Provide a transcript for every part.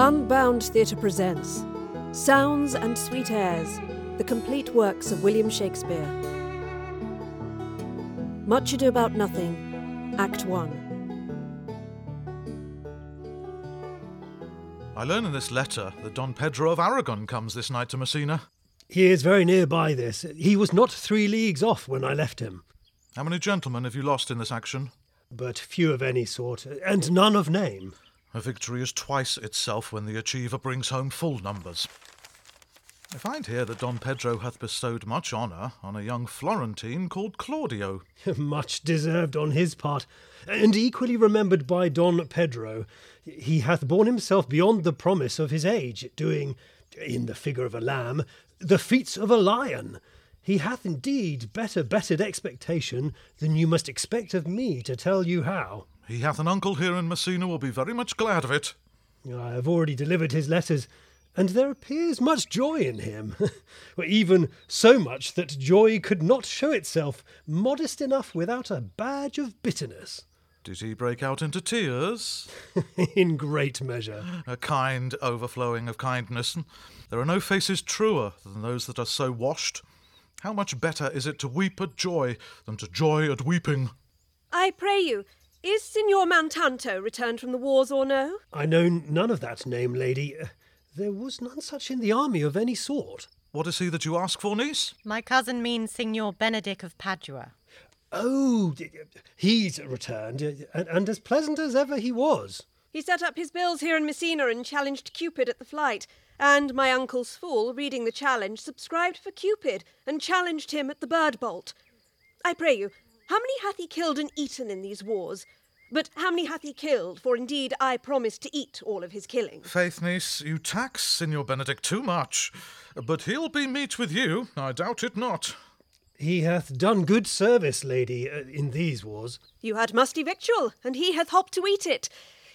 Unbound Theatre presents Sounds and Sweet Airs, the complete works of William Shakespeare. Much Ado About Nothing, Act 1. I learn in this letter that Don Pedro of Aragon comes this night to Messina. He is very near by this. He was not three leagues off when I left him. How many gentlemen have you lost in this action? But few of any sort, and none of name. A victory is twice itself when the achiever brings home full numbers. I find here that Don Pedro hath bestowed much honour on a young Florentine called Claudio. Much deserved on his part, and equally remembered by Don Pedro. He hath borne himself beyond the promise of his age, doing, in the figure of a lamb, the feats of a lion. He hath indeed better bettered expectation than you must expect of me to tell you how. He hath an uncle here in Messina will be very much glad of it. I have already delivered his letters, and there appears much joy in him. Even so much that joy could not show itself modest enough without a badge of bitterness. Did he break out into tears? in great measure. A kind overflowing of kindness. There are no faces truer than those that are so washed. How much better is it to weep at joy than to joy at weeping? I pray you, is Signor Mountanto returned from the wars or no? I know none of that name, lady. Uh, There was none such in the army of any sort. What is he that you ask for, niece? My cousin means Signor Benedick of Padua. Oh, he's returned, uh, and, and as pleasant as ever he was. He set up his bills here in Messina and challenged Cupid at the flight. And my uncle's fool, reading the challenge, subscribed for Cupid and challenged him at the bird bolt. I pray you, how many hath he killed and eaten in these wars? But how many hath he killed? For indeed I promised to eat all of his killing. Faith, niece, you tax Signor Benedick too much. But he'll be meat with you, I doubt it not. He hath done good service, lady, uh, in these wars. You had musty victual, and he hath hopped to eat it.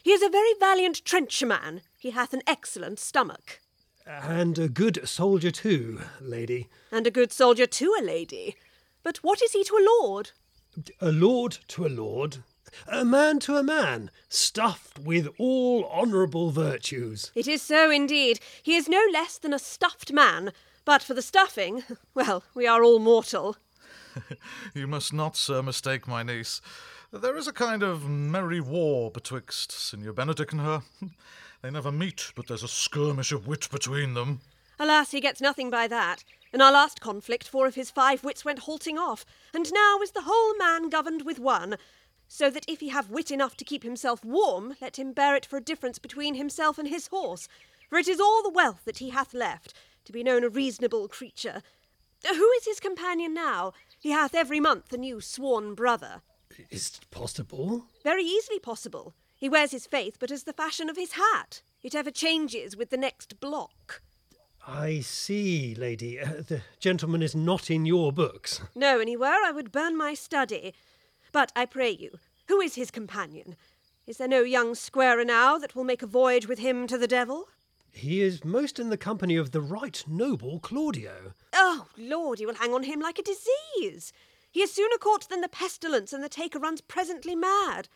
He is a very valiant trencherman. He hath an excellent stomach. And a good soldier too, lady. And a good soldier too, a lady. But what is he to a lord? A lord to a lord, a man to a man, stuffed with all honourable virtues. It is so indeed. He is no less than a stuffed man. But for the stuffing, well, we are all mortal. You must not, sir, mistake my niece. There is a kind of merry war betwixt Signor Benedick and her. They never meet, but there's a skirmish of wit between them. Alas, he gets nothing by that. In our last conflict, four of his five wits went halting off, and now is the whole man governed with one. So that if he have wit enough to keep himself warm, let him bear it for a difference between himself and his horse. For it is all the wealth that he hath left, to be known a reasonable creature. Who is his companion now? He hath every month a new sworn brother. Is it possible? Very easily possible. He wears his faith but as the fashion of his hat. It ever changes with the next block. I see, lady. Uh, the gentleman is not in your books. No, and he were, I would burn my study. But I pray you, who is his companion? Is there no young squarer now that will make a voyage with him to the devil? He is most in the company of the right noble Claudio. Oh, Lord, you will hang on him like a disease. He is sooner caught than the pestilence, and the taker runs presently mad.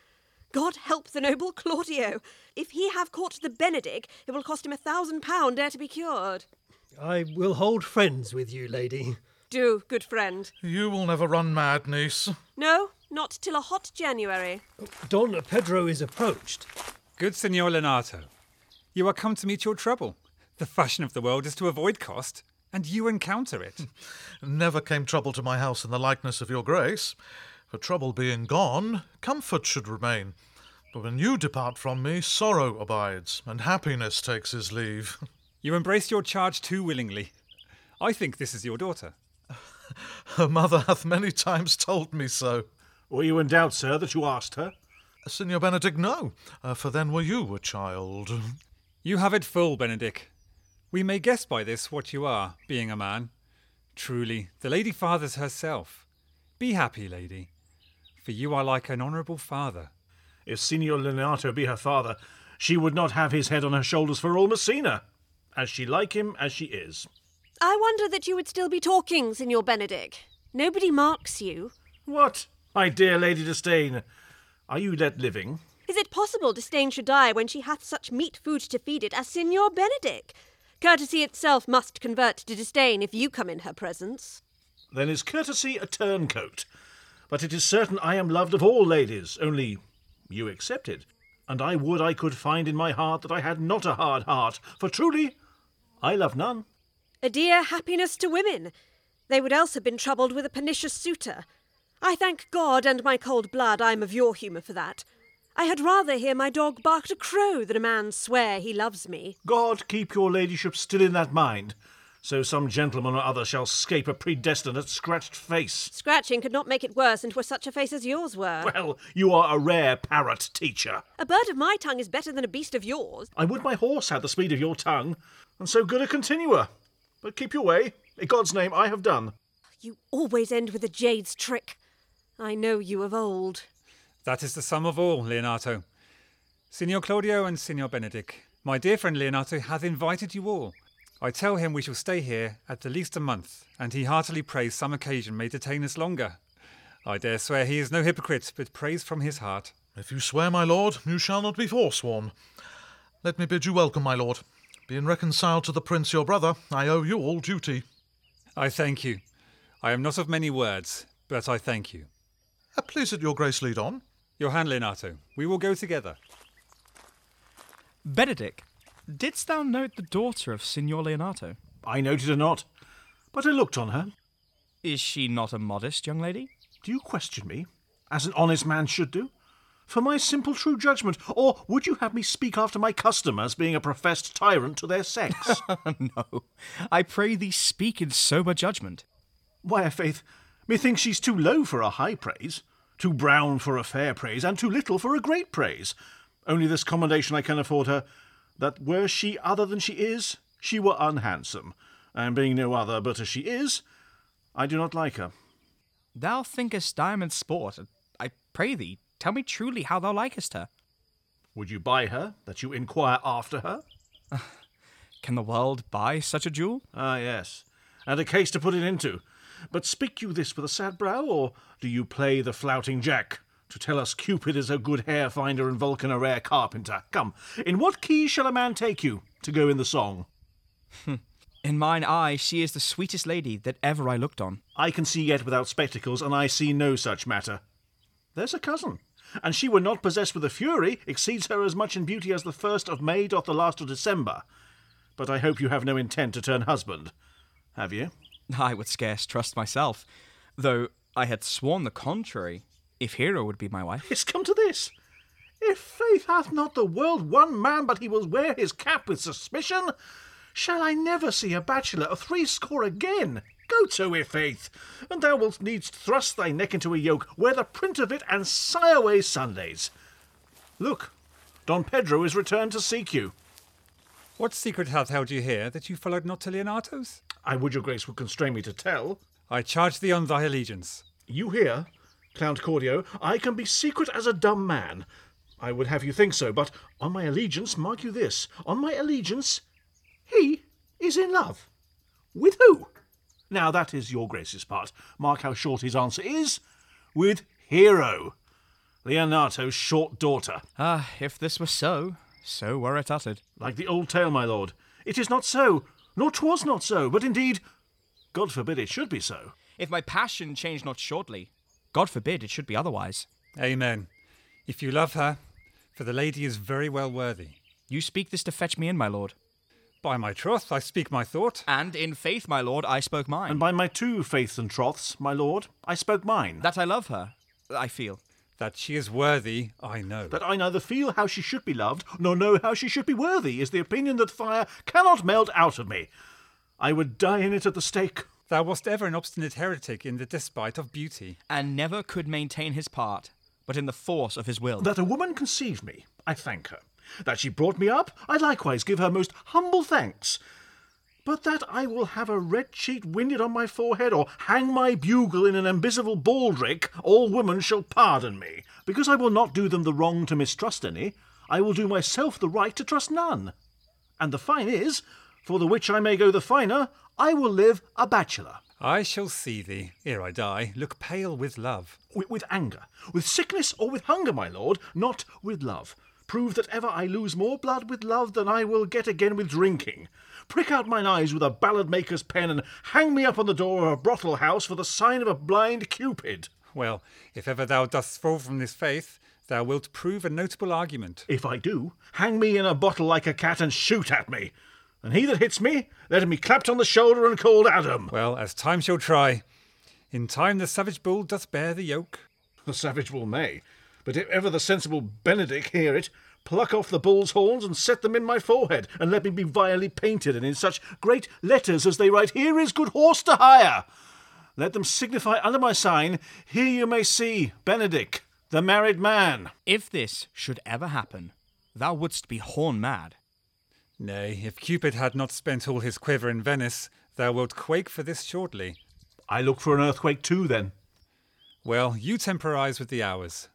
God help the noble Claudio. If he have caught the Benedick, it will cost him a thousand pound ere to be cured. I will hold friends with you, lady. Do, good friend. You will never run mad, niece. No, not till a hot January. Don Pedro is approached. Good Signor Leonato, you are come to meet your trouble. The fashion of the world is to avoid cost, and you encounter it. Never came trouble to my house in the likeness of your grace. For trouble being gone, comfort should remain. But when you depart from me, sorrow abides, and happiness takes his leave. you embrace your charge too willingly. I think this is your daughter. Her mother hath many times told me so. Were you in doubt, sir, that you asked her? Signor Benedick, no, uh, for then were you a child. You have it full, Benedick. We may guess by this what you are, being a man. Truly, the lady fathers herself. Be happy, lady, for you are like an honourable father. If Signor Leonato be her father, she would not have his head on her shoulders for all Messina. As she like him as she is. I wonder that you would still be talking, Signor Benedick. Nobody marks you. What? My dear Lady Disdain, are you yet living? Is it possible disdain should die when she hath such meat food to feed it as Signor Benedick? Courtesy itself must convert to disdain if you come in her presence. Then is courtesy a turncoat. But it is certain I am loved of all ladies, only you accepted, And I would I could find in my heart that I had not a hard heart, for truly I love none. A dear happiness to women. They would else have been troubled with a pernicious suitor. I thank God and my cold blood I am of your humour for that. I had rather hear my dog bark a crow than a man swear he loves me. God keep your ladyship still in that mind, so some gentleman or other shall scape a predestinate scratched face. Scratching could not make it worse, and 'twere such a face as yours were. Well, you are a rare parrot teacher. A bird of my tongue is better than a beast of yours. I would my horse had the speed of your tongue, and so good a continuer. But keep your way. In God's name, I have done. You always end with a jade's trick. I know you of old. That is the sum of all, Leonato. Signor Claudio and Signor Benedick, my dear friend Leonato hath invited you all. I tell him we shall stay here at the least a month, and he heartily prays some occasion may detain us longer. I dare swear he is no hypocrite, but prays from his heart. If you swear, my lord, you shall not be forsworn. Let me bid you welcome, my lord. Being reconciled to the prince your brother, I owe you all duty. I thank you. I am not of many words, but I thank you. Uh, please let your grace lead on. Your hand, Leonato. We will go together. Benedick, didst thou note the daughter of Signor Leonato? I noted her not, but I looked on her. Is she not a modest young lady? Do you question me, as an honest man should do? For my simple true judgment, or would you have me speak after my custom as being a professed tyrant to their sex? no, I pray thee speak in sober judgment. Why, a faith, methinks she's too low for a high praise, too brown for a fair praise, and too little for a great praise. Only this commendation I can afford her, that were she other than she is, she were unhandsome, and being no other but as she is, I do not like her. Thou thinkest diamond sport. I pray thee, tell me truly how thou likest her. Would you buy her, that you inquire after her? Can the world buy such a jewel? Ah, yes, and a case to put it into. But speak you this with a sad brow, or do you play the flouting jack? To tell us Cupid is a good hare finder and Vulcan a rare carpenter. Come, in what key shall a man take you to go in the song? Hmm. In mine eye, she is the sweetest lady that ever I looked on. I can see yet without spectacles, and I see no such matter. There's a cousin, and she were not possessed with a fury, exceeds her as much in beauty as the first of May doth the last of December. But I hope you have no intent to turn husband. Have you? I would scarce trust myself, though I had sworn the contrary, if Hero would be my wife. It's come to this. If faith hath not the world one man, but he will wear his cap with suspicion, shall I never see a bachelor of threescore again? Go to, if faith, and thou wilt needs thrust thy neck into a yoke, wear the print of it, and sigh away Sundays. Look, Don Pedro is returned to seek you. What secret hath held you here that you followed not to Leonato's? I would your grace would constrain me to tell. I charge thee on thy allegiance. You hear, Count Claudio, I can be secret as a dumb man. I would have you think so, but on my allegiance, mark you this, on my allegiance, he is in love. With who? Now that is your grace's part. Mark how short his answer is. With Hero, Leonato's short daughter. Ah, if this were so, so were it uttered. Like the old tale, my lord. It is not so, nor 'twas not so, but indeed, God forbid it should be so. If my passion change not shortly, God forbid it should be otherwise. Amen. If you love her, for the lady is very well worthy. You speak this to fetch me in, my lord. By my troth, I speak my thought. And in faith, my lord, I spoke mine. And by my two faiths and troths, my lord, I spoke mine. that I love her, I feel. That she is worthy, I know. That I neither feel how she should be loved, nor know how she should be worthy, is the opinion that fire cannot melt out of me. I would die in it at the stake. Thou wast ever an obstinate heretic in the despite of beauty. And never could maintain his part, but in the force of his will. That a woman conceived me, I thank her. That she brought me up, I likewise give her most humble thanks. But that I will have a red cheek winded on my forehead, or hang my bugle in an invisible baldric, all women shall pardon me. Because I will not do them the wrong to mistrust any, I will do myself the right to trust none. And the fine is, for the which I may go the finer, I will live a bachelor. I shall see thee, ere I die, look pale with love. With, with anger, with sickness, or with hunger, my lord, not with love. Prove that ever I lose more blood with love than I will get again with drinking. Prick out mine eyes with a ballad maker's pen, and hang me up on the door of a brothel house for the sign of a blind Cupid. Well, if ever thou dost fall from this faith, thou wilt prove a notable argument. If I do, hang me in a bottle like a cat and shoot at me. And he that hits me, let him be clapped on the shoulder and called Adam. Well, as time shall try. In time the savage bull doth bear the yoke. The savage bull may, but if ever the sensible Benedick hear it, pluck off the bull's horns and set them in my forehead, and let me be vilely painted, and in such great letters as they write, Here is good horse to hire. Let them signify under my sign, Here you may see Benedick, the married man. If this should ever happen, thou wouldst be horn mad. Nay, if Cupid had not spent all his quiver in Venice, thou wilt quake for this shortly. I look for an earthquake too, then. Well, you temporize with the hours.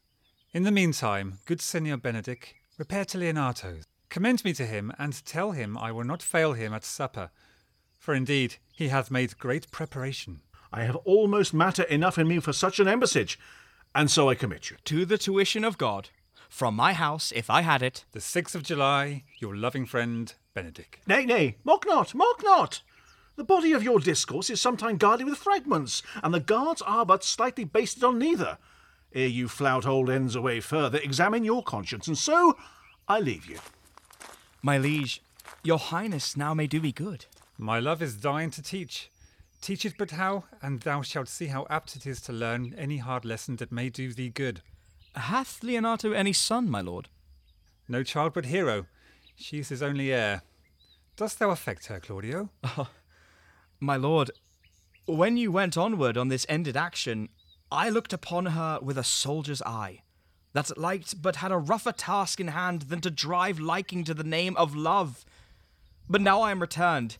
In the meantime, good Senor Benedick, repair to Leonato's. Commend me to him, and tell him I will not fail him at supper. For indeed, he hath made great preparation. I have almost matter enough in me for such an embassage, and so I commit you. To the tuition of God, from my house, if I had it, The 6th of July, your loving friend, Benedick. Nay, nay, mock not, mock not. The body of your discourse is sometime guarded with fragments, and the guards are but slightly basted on neither. Ere you flout old ends away further, examine your conscience, and so I leave you. my liege, your highness now may do me good. My love is thine to teach. Teach it but how, and thou shalt see how apt it is to learn any hard lesson that may do thee good. Hath Leonato any son, my lord? No child but Hero. She's his only heir. Dost thou affect her, Claudio? Oh, my lord, when you went onward on this ended action, I looked upon her with a soldier's eye, that liked but had a rougher task in hand than to drive liking to the name of love. But now I am returned,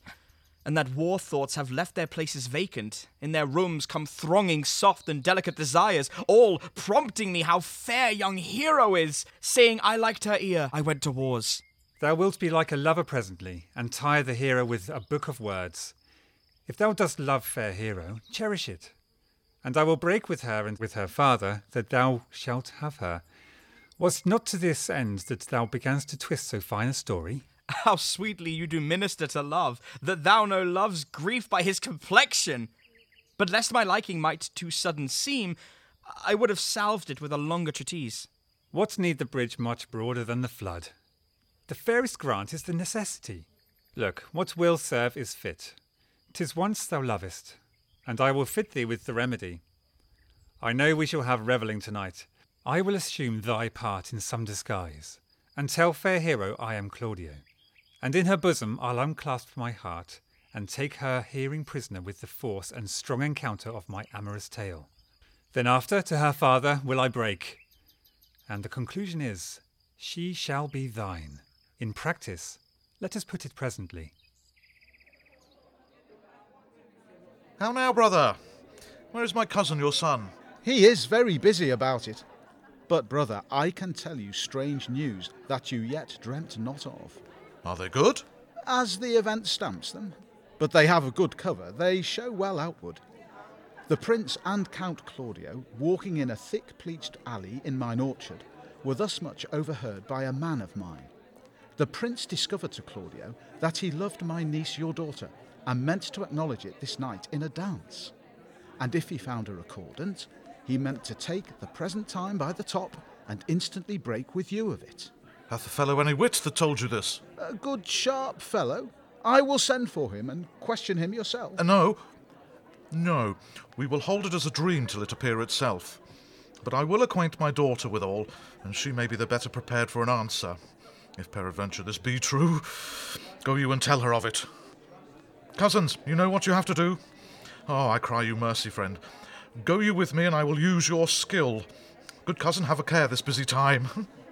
and that war thoughts have left their places vacant, in their rooms come thronging soft and delicate desires, all prompting me how fair young hero is, saying I liked her ear, I went to wars. Thou wilt be like a lover presently, and tire the hero with a book of words. If thou dost love fair hero, cherish it. And I will break with her and with her father, that thou shalt have her. Was not to this end that thou beganst to twist so fine a story? How sweetly you do minister to love, that thou know love's grief by his complexion. But lest my liking might too sudden seem, I would have salved it with a longer treatise. What need the bridge much broader than the flood? The fairest grant is the necessity. Look, what will serve is fit. Tis once thou lovest, and I will fit thee with the remedy. I know we shall have revelling tonight. I will assume thy part in some disguise, and tell fair hero I am Claudio. And in her bosom I'll unclasp my heart, and take her hearing prisoner with the force and strong encounter of my amorous tale. Then after to her father will I break, and the conclusion is, she shall be thine. In practice, let us put it presently. How now, brother? Where is my cousin, your son? He is very busy about it. But, brother, I can tell you strange news that you yet dreamt not of. Are they good? As the event stamps them. But they have a good cover, they show well outward. The Prince and Count Claudio, walking in a thick pleached alley in mine orchard, were thus much overheard by a man of mine. The Prince discovered to Claudio that he loved my niece, your daughter, and meant to acknowledge it this night in a dance. And if he found her accordant, he meant to take the present time by the top and instantly break with you of it. Hath the fellow any wit that told you this? A good sharp fellow. I will send for him and question him yourself. Uh, no. No. We will hold it as a dream till it appear itself. But I will acquaint my daughter with all, and she may be the better prepared for an answer. If peradventure this be true, go you and tell her of it. Cousins, you know what you have to do? Oh, I cry you mercy, friend. Go you with me, and I will use your skill. Good cousin, have a care this busy time.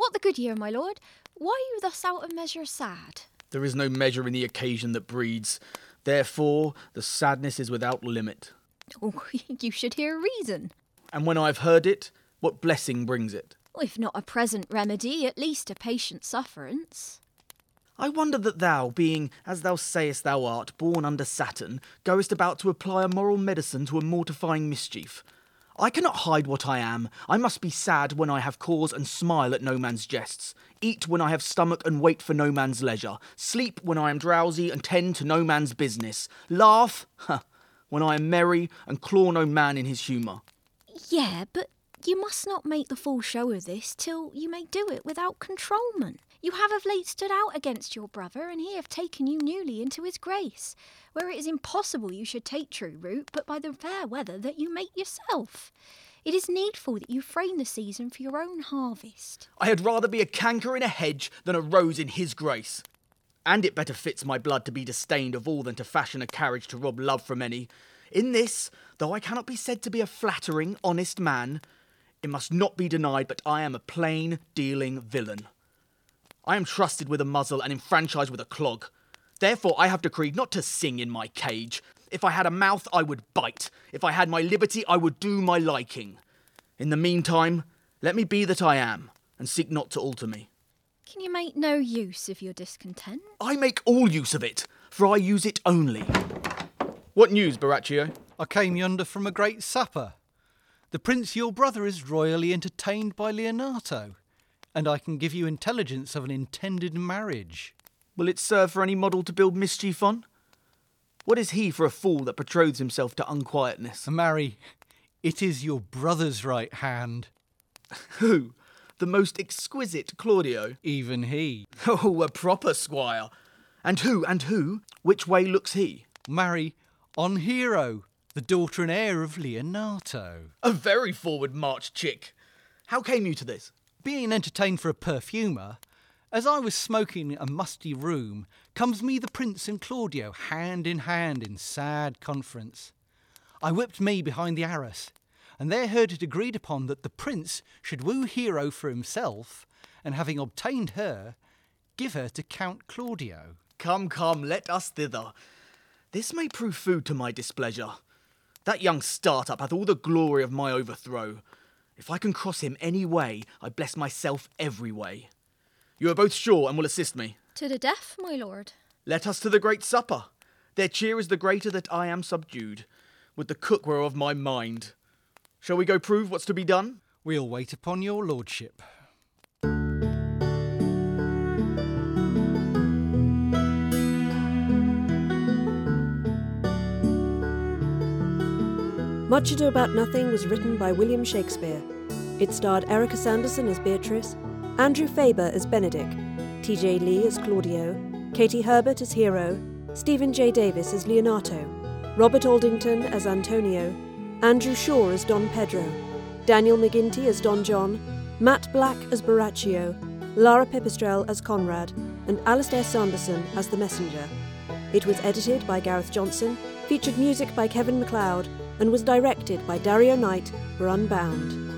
What the good year, my lord? Why are you thus out of measure sad? There is no measure in the occasion that breeds. Therefore, the sadness is without limit. Oh, you should hear reason. And when I've heard it, what blessing brings it? If not a present remedy, at least a patient sufferance. I wonder that thou, being, as thou sayest thou art, born under Saturn, goest about to apply a moral medicine to a mortifying mischief. I cannot hide what I am. I must be sad when I have cause and smile at no man's jests. Eat when I have stomach and wait for no man's leisure. Sleep when I am drowsy and tend to no man's business. Laugh huh, when I am merry and claw no man in his humour. Yeah, but you must not make the full show of this till you may do it without controlment. You have of late stood out against your brother, and he hath taken you newly into his grace, where it is impossible you should take true root but by the fair weather that you make yourself. It is needful that you frame the season for your own harvest. I had rather be a canker in a hedge than a rose in his grace. And it better fits my blood to be disdained of all than to fashion a carriage to rob love from any. In this, though I cannot be said to be a flattering, honest man, it must not be denied but I am a plain dealing villain. I am trusted with a muzzle and enfranchised with a clog. Therefore, I have decreed not to sing in my cage. If I had a mouth, I would bite. If I had my liberty, I would do my liking. In the meantime, let me be that I am, and seek not to alter me. Can you make no use of your discontent? I make all use of it, for I use it only. What news, Borachio? I came yonder from a great supper. The prince your brother is royally entertained by Leonato, and I can give you intelligence of an intended marriage. Will it serve for any model to build mischief on? What is he for a fool that betroths himself to unquietness? Marry, it is your brother's right hand. Who? The most exquisite Claudio? Even he. Oh, a proper squire. And who, and who? Which way looks he? Marry, on Hero, the daughter and heir of Leonato. A very forward march chick. How came you to this? Being entertained for a perfumer, as I was smoking a musty room, comes me the prince and Claudio hand in hand in sad conference. I whipped me behind the arras, and there heard it agreed upon that the prince should woo Hero for himself, and having obtained her, give her to Count Claudio. Come, come, let us thither. This may prove food to my displeasure. That young startup hath all the glory of my overthrow. If I can cross him any way, I bless myself every way. You are both sure and will assist me. To the death, my lord. Let us to the great supper. Their cheer is the greater that I am subdued, with the cook whereof my mind. Shall we go prove what's to be done? We'll wait upon your lordship. Much Ado About Nothing was written by William Shakespeare. It starred Erica Sanderson as Beatrice, Andrew Faber as Benedick, TJ Lee as Claudio, Katie Herbert as Hero, Stephen J. Davis as Leonato, Robert Aldington as Antonio, Andrew Shaw as Don Pedro, Daniel McGinty as Don John, Matt Black as Borachio, Lara Pipistrel as Conrad, and Alastair Sanderson as the Messenger. It was edited by Gareth Johnson, featured music by Kevin MacLeod, and was directed by Dario Knight for Unbound.